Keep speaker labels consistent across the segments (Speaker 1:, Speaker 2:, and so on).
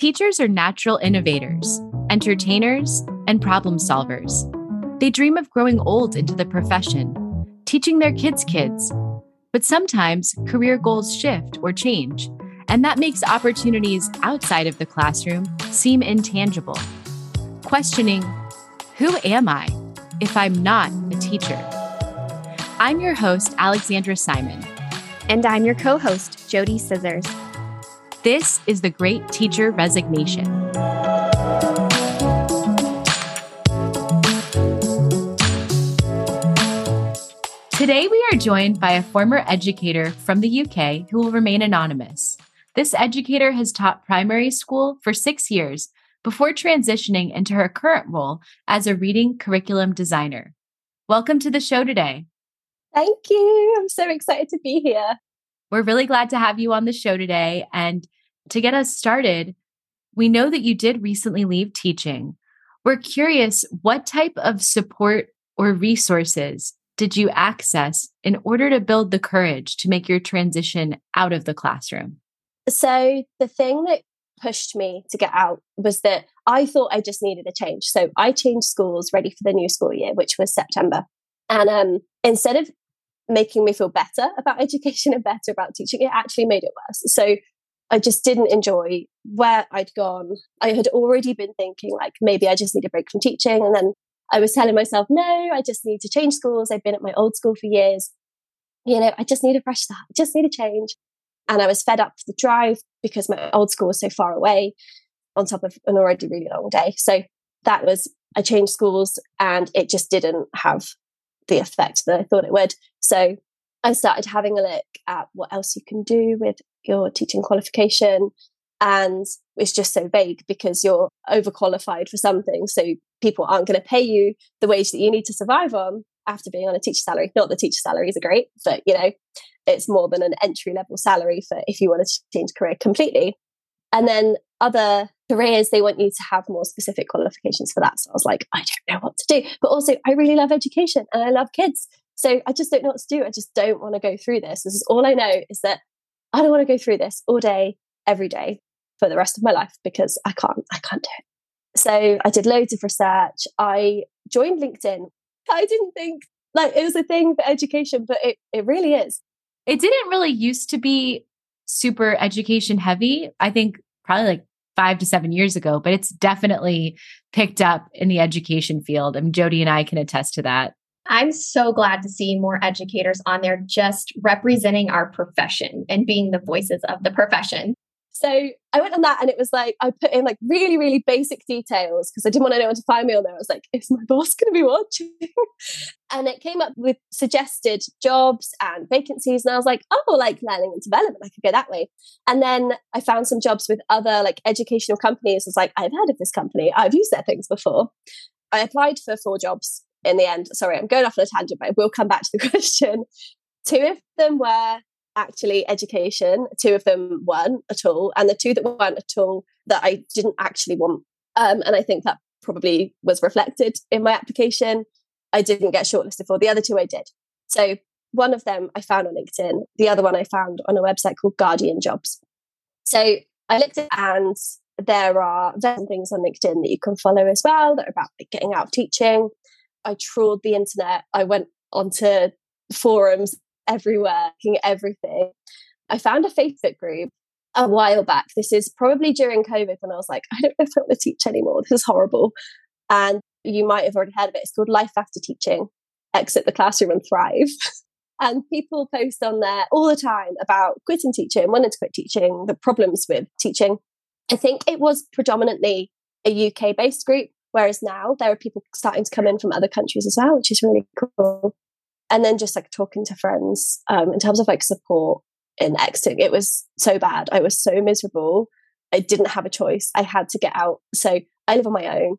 Speaker 1: Teachers are natural innovators, entertainers, and problem solvers. They dream of growing old into the profession, teaching their kids' kids. But sometimes career goals shift or change, and that makes opportunities outside of the classroom seem intangible. Questioning, who am I if I'm not a teacher? I'm your host, Alexandra Simon.
Speaker 2: And I'm your co host, JoDee Scissors.
Speaker 1: This is the Great Teacher Resignation. Today, we are joined by a former educator from the UK who will remain anonymous. This educator has taught primary school for six years before transitioning into her current role as a reading curriculum designer. Welcome to the show today.
Speaker 3: Thank you. I'm so excited to be here.
Speaker 1: We're really glad to have you on the show today. And to get us started, we know that you did recently leave teaching. We're curious what type of support or resources did you access in order to build the courage to make your transition out of the classroom?
Speaker 3: So, the thing that pushed me to get out was that I thought I just needed a change. So, I changed schools ready for the new school year, which was September. And um, instead of making me feel better about education and better about teaching, it actually made it worse. So I just didn't enjoy where I'd gone. I had already been thinking, like, maybe I just need a break from teaching. And then I was telling myself, no, I just need to change schools. I've been at my old school for years. You know, I just need a fresh start. I just need a change. And I was fed up with the drive because my old school was so far away on top of an already really long day. So that was, I changed schools and it just didn't have the effect that I thought it would. So I started having a look at what else you can do with your teaching qualification. And it's just so vague because you're overqualified for something. So people aren't going to pay you the wage that you need to survive on after being on a teacher salary. Not that teacher salaries are great, but you know, it's more than an entry level salary for if you want to change career completely. And then other careers, they want you to have more specific qualifications for that. So I was like, I don't know what to do. But also, I really love education and I love kids. So I just don't know what to do. I just don't want to go through this. This is all I know is that I don't want to go through this all day, every day for the rest of my life because I can't, I can't do it. So I did loads of research. I joined LinkedIn. I didn't think like it was a thing for education, but it, it really is.
Speaker 1: It didn't really used to be super education heavy. I think probably like five to seven years ago, but it's definitely picked up in the education field. Mean, JoDee and I can attest to that.
Speaker 2: I'm so glad to see more educators on there just representing our profession and being the voices of the profession.
Speaker 3: So I went on that and it was like, I put in like really, really basic details because I didn't want anyone to find me on there. I was like, is my boss going to be watching? and it came up with suggested jobs and vacancies. And I was like, oh, like learning and development, I could go that way. And then I found some jobs with other like educational companies. I was like, I've heard of this company, I've used their things before. I applied for four jobs in the end. Sorry, I'm going off on a tangent, but I will come back to the question. Two of them were actually education. Two of them weren't at all. And the two that weren't at all that I didn't actually want. Um, and I think that probably was reflected in my application. I didn't get shortlisted for. The other two I did. So one of them I found on LinkedIn. The other one I found on a website called Guardian Jobs. So I looked at and there are things on LinkedIn that you can follow as well that are about like, getting out of teaching. I trawled the internet. I went onto forums everywhere, looking at everything. I found a Facebook group a while back. This is probably during COVID when I was like, I don't know if I want to teach anymore. This is horrible. And you might have already heard of it. It's called Life After Teaching Exit the Classroom and Thrive. and people post on there all the time about quitting teaching, wanting to quit teaching, the problems with teaching. I think it was predominantly a UK based group, whereas now there are people starting to come in from other countries as well, which is really cool and then just like talking to friends um, in terms of like support in exiting it was so bad. I was so miserable. I didn't have a choice. I had to get out. So i live on my own.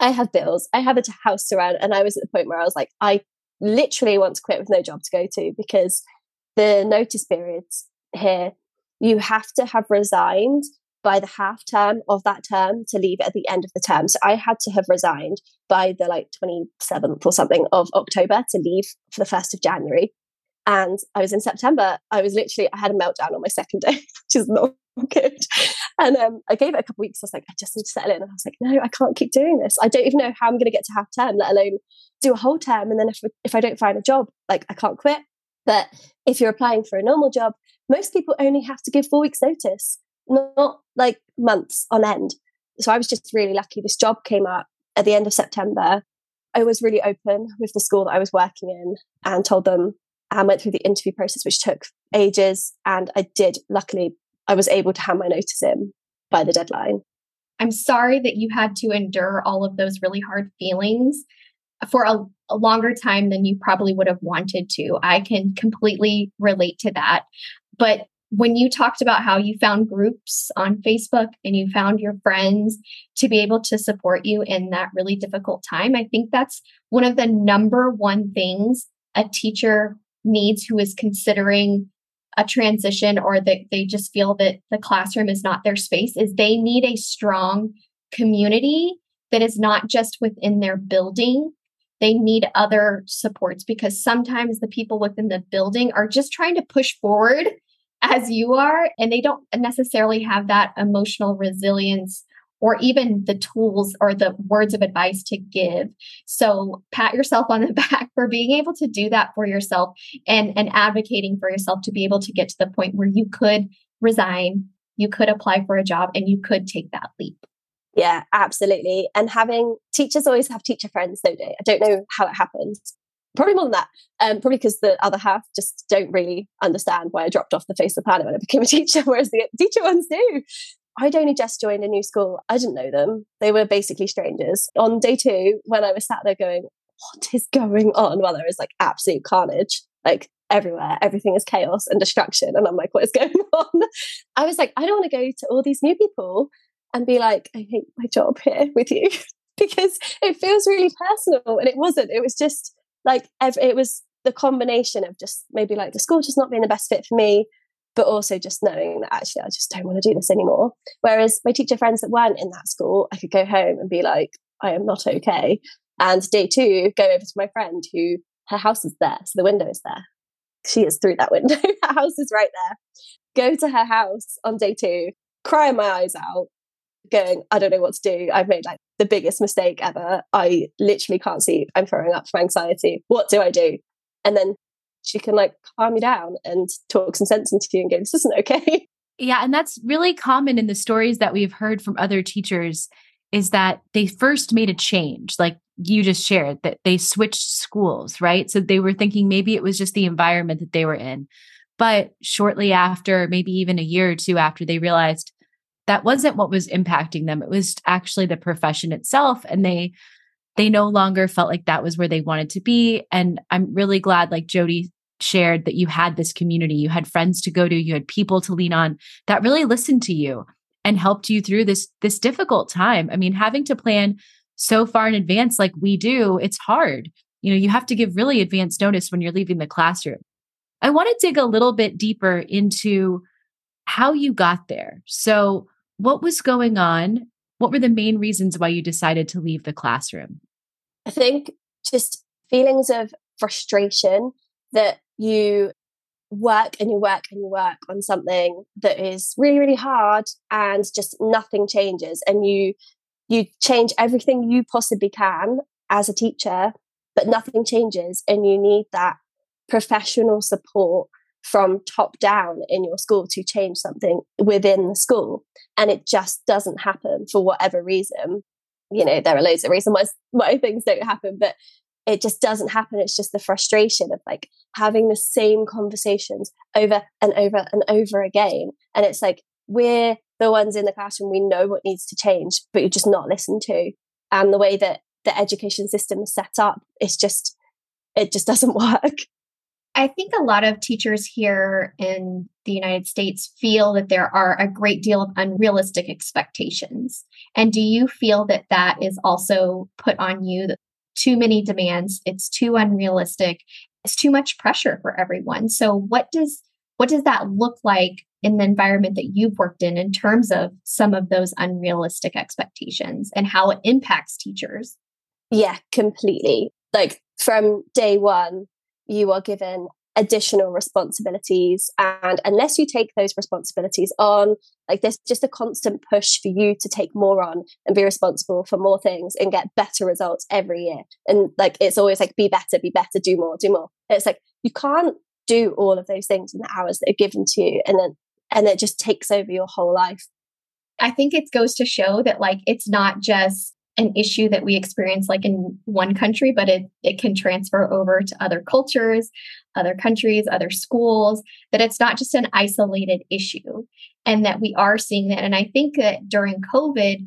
Speaker 3: I have bills. I have a house to run and i was at the point where i was like i literally want to quit with no job to go to because the notice periods here you have to have resigned by the half term of that term to leave at the end of the term. So I had to have resigned by the like 27th or something of October to leave for the 1st of January. And I was in September. I was literally, I had a meltdown on my second day, which is not good. And um, I gave it a couple weeks. I was like, I just need to settle in. And I was like, no, I can't keep doing this. I don't even know how I'm going to get to half term, let alone do a whole term. And then if, if I don't find a job, like I can't quit. But if you're applying for a normal job, most people only have to give four weeks notice, not like months on end. So I was just really lucky. This job came up at the end of September. I was really open with the school that I was working in and told them and went through the interview process, which took ages. And I did, luckily, I was able to hand my notice in by the deadline.
Speaker 2: I'm sorry that you had to endure all of those really hard feelings for a, a, longer time than you probably would have wanted to. I can completely relate to that. But when you talked about how you found groups on Facebook and you found your friends to be able to support you in that really difficult time, I think that's one of the number one things a teacher needs who is considering a transition or that they just feel that the classroom is not their space is they need a strong community that is not just within their building. They need other supports because sometimes the people within the building are just trying to push forward as you are and they don't necessarily have that emotional resilience or even the tools or the words of advice to give. So pat yourself on the back for being able to do that for yourself and, and advocating for yourself to be able to get to the point where you could resign, you could apply for a job, and you could take that leap.
Speaker 3: Yeah, absolutely. And having teachers always have teacher friends, don't they? I don't know how it happens. Probably more than that. Um, probably because the other half just don't really understand why I dropped off the face of the planet when I became a teacher, whereas the teacher ones do. I'd only just joined a new school. I didn't know them. They were basically strangers. On day two, when I was sat there going, what is going on? Well, there was like absolute carnage, like everywhere. Everything is chaos and destruction. And I'm like, what is going on? I was like, I don't want to go to all these new people and be like, I hate my job here with you because it feels really personal. And it wasn't. It was just like, it was the combination of just maybe like the school just not being the best fit for me but also just knowing that actually I just don't want to do this anymore. Whereas my teacher friends that weren't in that school, I could go home and be like, I am not okay. And day two, go over to my friend who her house is there, so the window is there. She is through that window. her house is right there. Go to her house on day two, crying my eyes out, going, I don't know what to do. I've made like the biggest mistake ever. I literally can't sleep. I'm throwing up from anxiety. What do I do? And then she can like calm you down and talk some sense into you and go, this isn't okay.
Speaker 1: Yeah. And that's really common in the stories that we've heard from other teachers is that they first made a change, like you just shared, that they switched schools, right? So they were thinking maybe it was just the environment that they were in. But shortly after, maybe even a year or two after, they realized that wasn't what was impacting them. It was actually the profession itself. And they they no longer felt like that was where they wanted to be. And I'm really glad, like JoDee shared that you had this community, you had friends to go to, you had people to lean on that really listened to you and helped you through this this difficult time. I mean, having to plan so far in advance like we do, it's hard. You know, you have to give really advanced notice when you're leaving the classroom. I want to dig a little bit deeper into how you got there. So, what was going on? What were the main reasons why you decided to leave the classroom?
Speaker 3: I think just feelings of frustration that you work and you work and you work on something that is really really hard and just nothing changes and you you change everything you possibly can as a teacher but nothing changes and you need that professional support from top down in your school to change something within the school and it just doesn't happen for whatever reason you know there are loads of reasons why, why things don't happen but it just doesn't happen. It's just the frustration of like having the same conversations over and over and over again. And it's like, we're the ones in the classroom, we know what needs to change, but you're just not listened to. And the way that the education system is set up, it's just, it just doesn't work.
Speaker 2: I think a lot of teachers here in the United States feel that there are a great deal of unrealistic expectations. And do you feel that that is also put on you too many demands, it's too unrealistic, it's too much pressure for everyone. So what does what does that look like in the environment that you've worked in in terms of some of those unrealistic expectations and how it impacts teachers?
Speaker 3: Yeah, completely. Like from day 1, you are given additional responsibilities. And unless you take those responsibilities on, like there's just a constant push for you to take more on and be responsible for more things and get better results every year. And like it's always like be better, be better, do more, do more. It's like you can't do all of those things in the hours that are given to you and then and it just takes over your whole life.
Speaker 2: I think it goes to show that like it's not just an issue that we experience like in one country, but it, it can transfer over to other cultures, other countries, other schools, that it's not just an isolated issue and that we are seeing that. And I think that during COVID,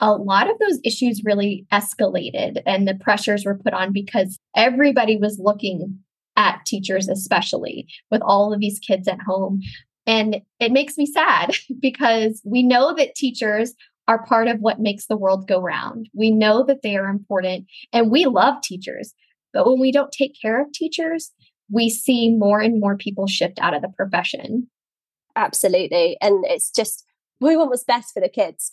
Speaker 2: a lot of those issues really escalated and the pressures were put on because everybody was looking at teachers, especially with all of these kids at home. And it makes me sad because we know that teachers are part of what makes the world go round. We know that they are important and we love teachers. But when we don't take care of teachers, we see more and more people shift out of the profession.
Speaker 3: Absolutely. And it's just, we want what's best for the kids.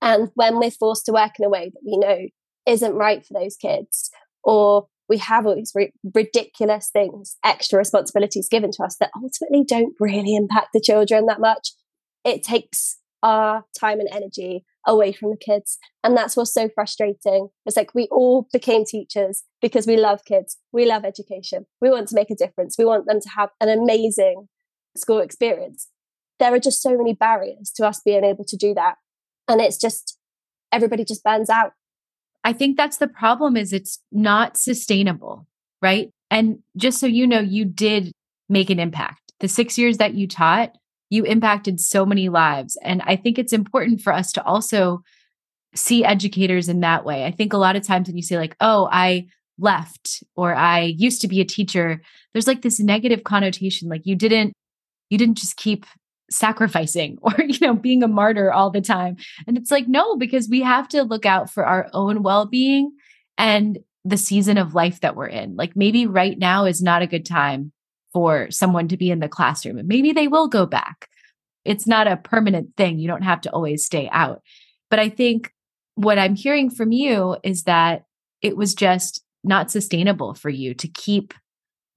Speaker 3: And when we're forced to work in a way that we know isn't right for those kids, or we have all these ridiculous things, extra responsibilities given to us that ultimately don't really impact the children that much, it takes our time and energy away from the kids. And that's what's so frustrating. It's like we all became teachers because we love kids, we love education, we want to make a difference, we want them to have an amazing school experience. There are just so many barriers to us being able to do that. And it's just, everybody just burns out.
Speaker 1: I think that's the problem is it's not sustainable, right? And just so you know, you did make an impact. The 6 years that you taught, you impacted so many lives. And I think it's important for us to also see educators in that way. I think a lot of times when you say, like, oh, I left or I used to be a teacher, there's like this negative connotation. Like you didn't, you didn't just keep sacrificing or you know being a martyr all the time and it's like no because we have to look out for our own well-being and the season of life that we're in like maybe right now is not a good time for someone to be in the classroom. And maybe they will go back. It's not a permanent thing. You don't have to always stay out. But I think what I'm hearing from you is that it was just not sustainable for you to keep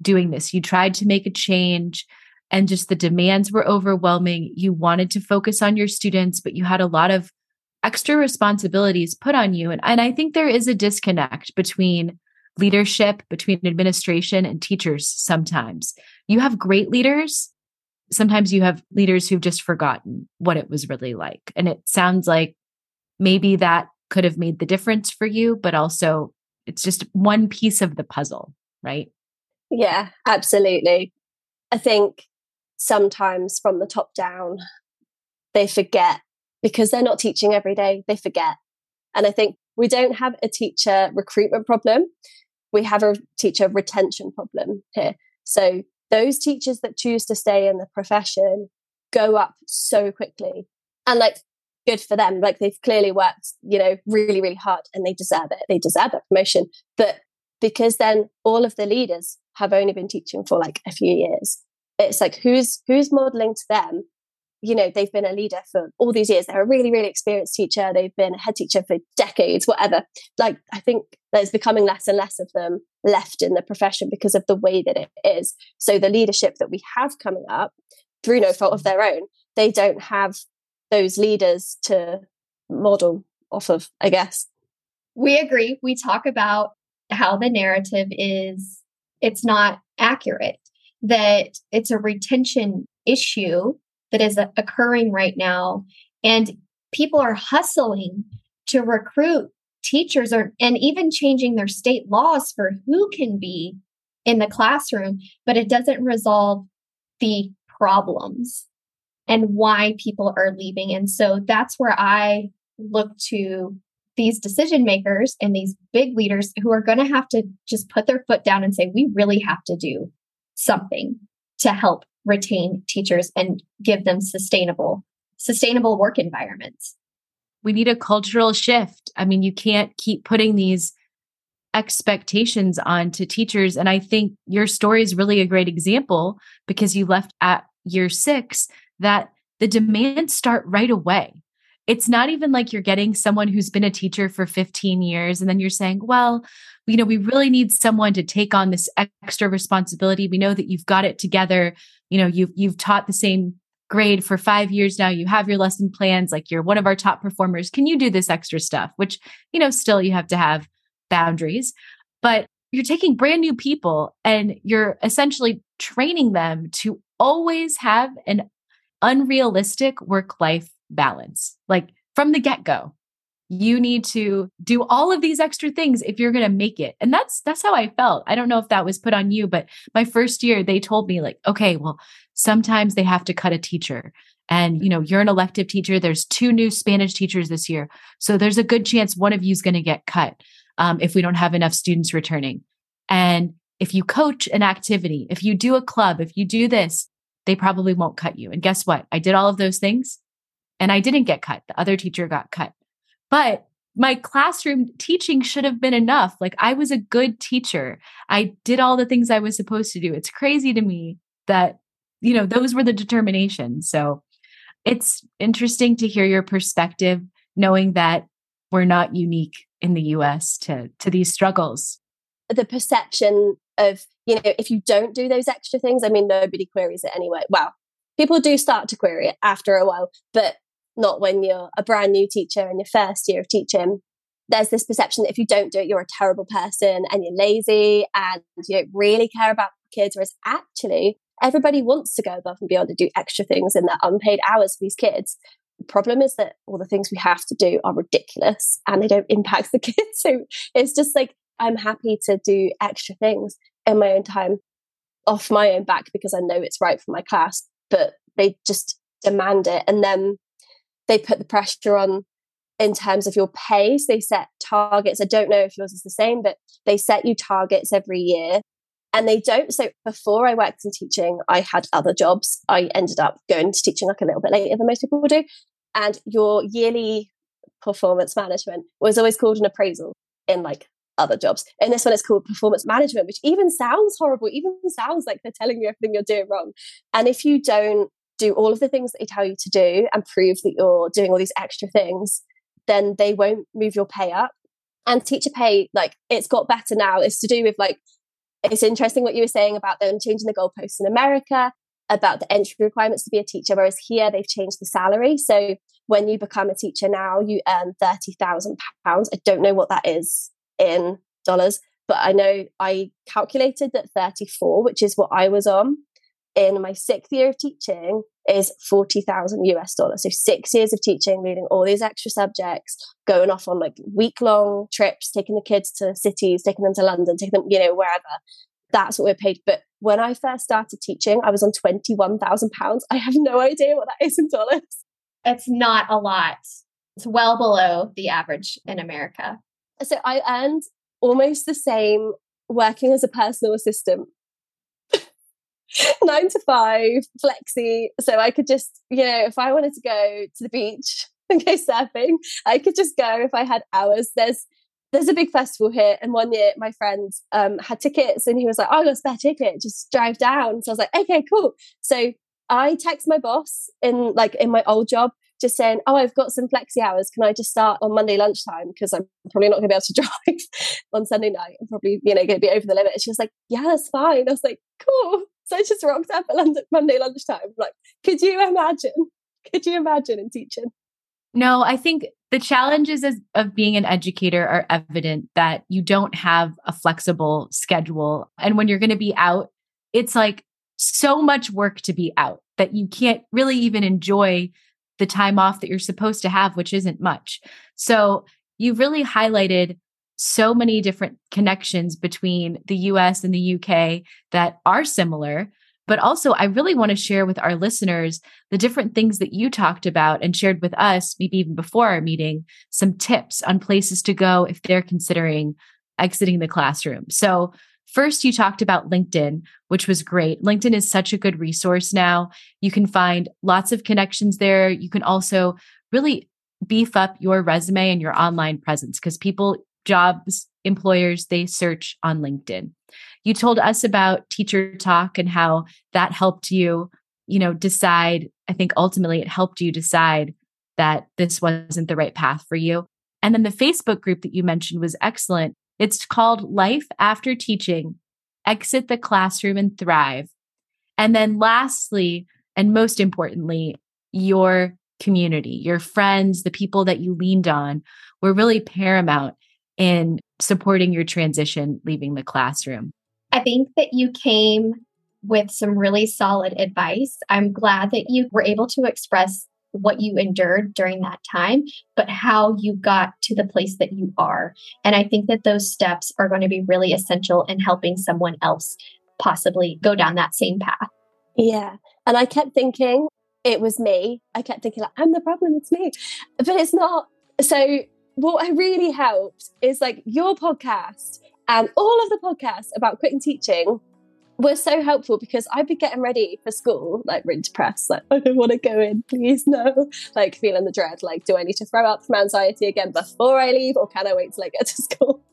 Speaker 1: doing this. You tried to make a change and just the demands were overwhelming. You wanted to focus on your students, but you had a lot of extra responsibilities put on you. And, and I think there is a disconnect between leadership between administration and teachers sometimes. You have great leaders. Sometimes you have leaders who've just forgotten what it was really like. And it sounds like maybe that could have made the difference for you, but also it's just one piece of the puzzle, right?
Speaker 3: Yeah, absolutely. I think sometimes from the top down, they forget because they're not teaching every day, they forget. And I think we don't have a teacher recruitment problem we have a teacher retention problem here. So those teachers that choose to stay in the profession go up so quickly. And like good for them. Like they've clearly worked, you know, really, really hard and they deserve it. They deserve that promotion. But because then all of the leaders have only been teaching for like a few years, it's like who's who's modeling to them you know they've been a leader for all these years. They're a really really experienced teacher. They've been a head teacher for decades whatever. Like i think there's becoming less and less of them left in the profession because of the way that it is. So the leadership that we have coming up through no fault of their own they don't have those leaders to model off of i guess.
Speaker 2: We agree. We talk about how the narrative is it's not accurate that it's a retention issue that is occurring right now. And people are hustling to recruit teachers or and even changing their state laws for who can be in the classroom, but it doesn't resolve the problems and why people are leaving. And so that's where I look to these decision makers and these big leaders who are going to have to just put their foot down and say, we really have to do something to help retain teachers and give them sustainable sustainable work environments.
Speaker 1: We need a cultural shift. I mean you can't keep putting these expectations on to teachers. And i think your story is really a great example because you left at year 6 that the demands start right away. It's not even like you're getting someone who's been a teacher for 15 years and then you're saying well you know, we really need someone to take on this extra responsibility. We know that you've got it together. You know, you've you've taught the same grade for 5 years now. You have your lesson plans, like you're one of our top performers. Can you do this extra stuff? Which, you know, still you have to have boundaries. But you're taking brand new people and you're essentially training them to always have an unrealistic work life balance, like from the get go you need to do all of these extra things if you're going to make it. And that's that's how i felt. I don't know if that was put on you but my first year they told me like okay well sometimes they have to cut a teacher. And you know you're an elective teacher. There's two new spanish teachers this year. So there's a good chance one of you is going to get cut um, if we don't have enough students returning. And if you coach an activity if you do a club if you do this they probably won't cut you. And guess what? I did all of those things and i didn't get cut. The other teacher got cut but my classroom teaching should have been enough. Like I was a good teacher. I did all the things I was supposed to do. It's crazy to me that, you know, those were the determinations. So it's interesting to hear your perspective, knowing that we're not unique in the US to, to these struggles.
Speaker 3: The perception of, you know, if you don't do those extra things, I mean, nobody queries it anyway. Well, people do start to query it after a while, but not when you're a brand new teacher in your first year of teaching. There's this perception that if you don't do it, you're a terrible person and you're lazy and you don't really care about kids. Whereas actually, everybody wants to go above and beyond and do extra things in their unpaid hours for these kids. The problem is that all the things we have to do are ridiculous and they don't impact the kids. So it's just like, I'm happy to do extra things in my own time off my own back because I know it's right for my class, but they just demand it. And then they put the pressure on in terms of your pace. They set targets. I don't know if yours is the same, but they set you targets every year. And they don't. So before I worked in teaching, I had other jobs. I ended up going to teaching like a little bit later than most people do. And your yearly performance management was always called an appraisal in like other jobs. And this one is called performance management, which even sounds horrible, even sounds like they're telling you everything you're doing wrong. And if you don't do all of the things that they tell you to do and prove that you're doing all these extra things, then they won't move your pay up. And teacher pay, like it's got better now. It's to do with like, it's interesting what you were saying about them changing the goalposts in America, about the entry requirements to be a teacher, whereas here they've changed the salary. So when you become a teacher now, you earn £30,000. I don't know what that is in dollars, but I know I calculated that 34, which is what I was on, in my sixth year of teaching is 40,000 US dollars. So six years of teaching, reading all these extra subjects, going off on like week long trips, taking the kids to cities, taking them to London, taking them, you know, wherever. That's what we're paid. But when I first started teaching, I was on 21,000 pounds. I have no idea what that is in dollars.
Speaker 2: It's not a lot. It's well below the average in America.
Speaker 3: So I earned almost the same working as a personal assistant nine to five, flexi. So I could just, you know, if I wanted to go to the beach and go surfing, I could just go if I had hours. There's there's a big festival here, and one year my friend um, had tickets, and he was like, "Oh, I got a spare ticket, just drive down." So I was like, "Okay, cool." So I text my boss in like in my old job, just saying, "Oh, I've got some flexi hours. Can I just start on Monday lunchtime? Because I'm probably not going to be able to drive on Sunday night. I'm probably you know going to be over the limit." And she was like, "Yeah, that's fine." I was like, "Cool." So I just rocked up at Monday lunchtime. Like, could you imagine? Could you imagine in teaching?
Speaker 1: No, I think the challenges of being an educator are evident that you don't have a flexible schedule. And when you're going to be out, it's like so much work to be out that you can't really even enjoy the time off that you're supposed to have, which isn't much. So you've really highlighted so many different connections between the US and the UK that are similar. But also, I really want to share with our listeners the different things that you talked about and shared with us, maybe even before our meeting, some tips on places to go if they're considering exiting the classroom. So, First, you talked about LinkedIn, which was great. LinkedIn is such a good resource now. You can find lots of connections there. You can also really beef up your resume and your online presence because people jobs employers they search on LinkedIn. You told us about Teacher Talk and how that helped you, you know, decide. I think ultimately it helped you decide that this wasn't the right path for you. And then the Facebook group that you mentioned was excellent. It's called Life After Teaching Exit the Classroom and Thrive. And then, lastly, and most importantly, your community, your friends, the people that you leaned on were really paramount in supporting your transition leaving the classroom.
Speaker 2: I think that you came with some really solid advice. I'm glad that you were able to express what you endured during that time, but how you got to the place that you are. And I think that those steps are going to be really essential in helping someone else possibly go down that same path.
Speaker 3: Yeah. And I kept thinking it was me. I kept thinking, like, I'm the problem, it's me. But it's not. So, what really helped is like your podcast and all of the podcasts about quitting teaching were so helpful because I'd be getting ready for school, like really press, like I don't want to go in, please no. Like feeling the dread, like do I need to throw up from anxiety again before I leave, or can I wait till I get to school?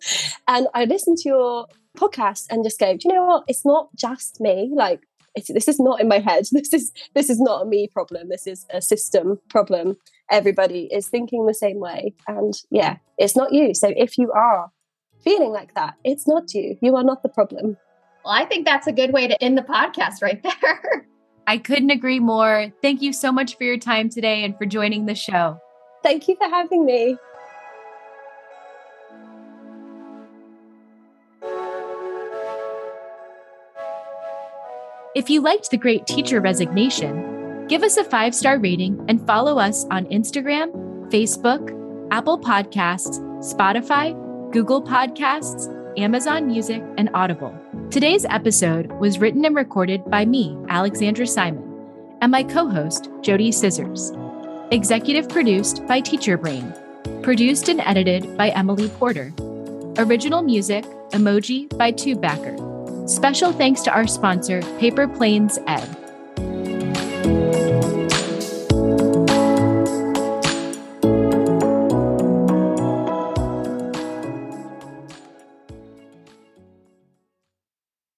Speaker 3: And I listened to your podcast and just go, do you know what? It's not just me. Like this is not in my head. This is this is not a me problem. This is a system problem. Everybody is thinking the same way, and yeah, it's not you. So if you are feeling like that, it's not you. You are not the problem.
Speaker 2: Well, I think that's a good way to end the podcast right there.
Speaker 1: I couldn't agree more. Thank you so much for your time today and for joining the show.
Speaker 3: Thank you for having me.
Speaker 1: If you liked the Great Teacher Resignation, give us a five star rating and follow us on Instagram, Facebook, Apple Podcasts, Spotify, Google Podcasts, Amazon Music, and Audible. Today's episode was written and recorded by me, Alexandra Simon, and my co host, JoDee Scissors. Executive produced by Teacher Brain. Produced and edited by Emily Porter. Original music, Emoji by TubeBacker. Special thanks to our sponsor, Paper Planes Ed.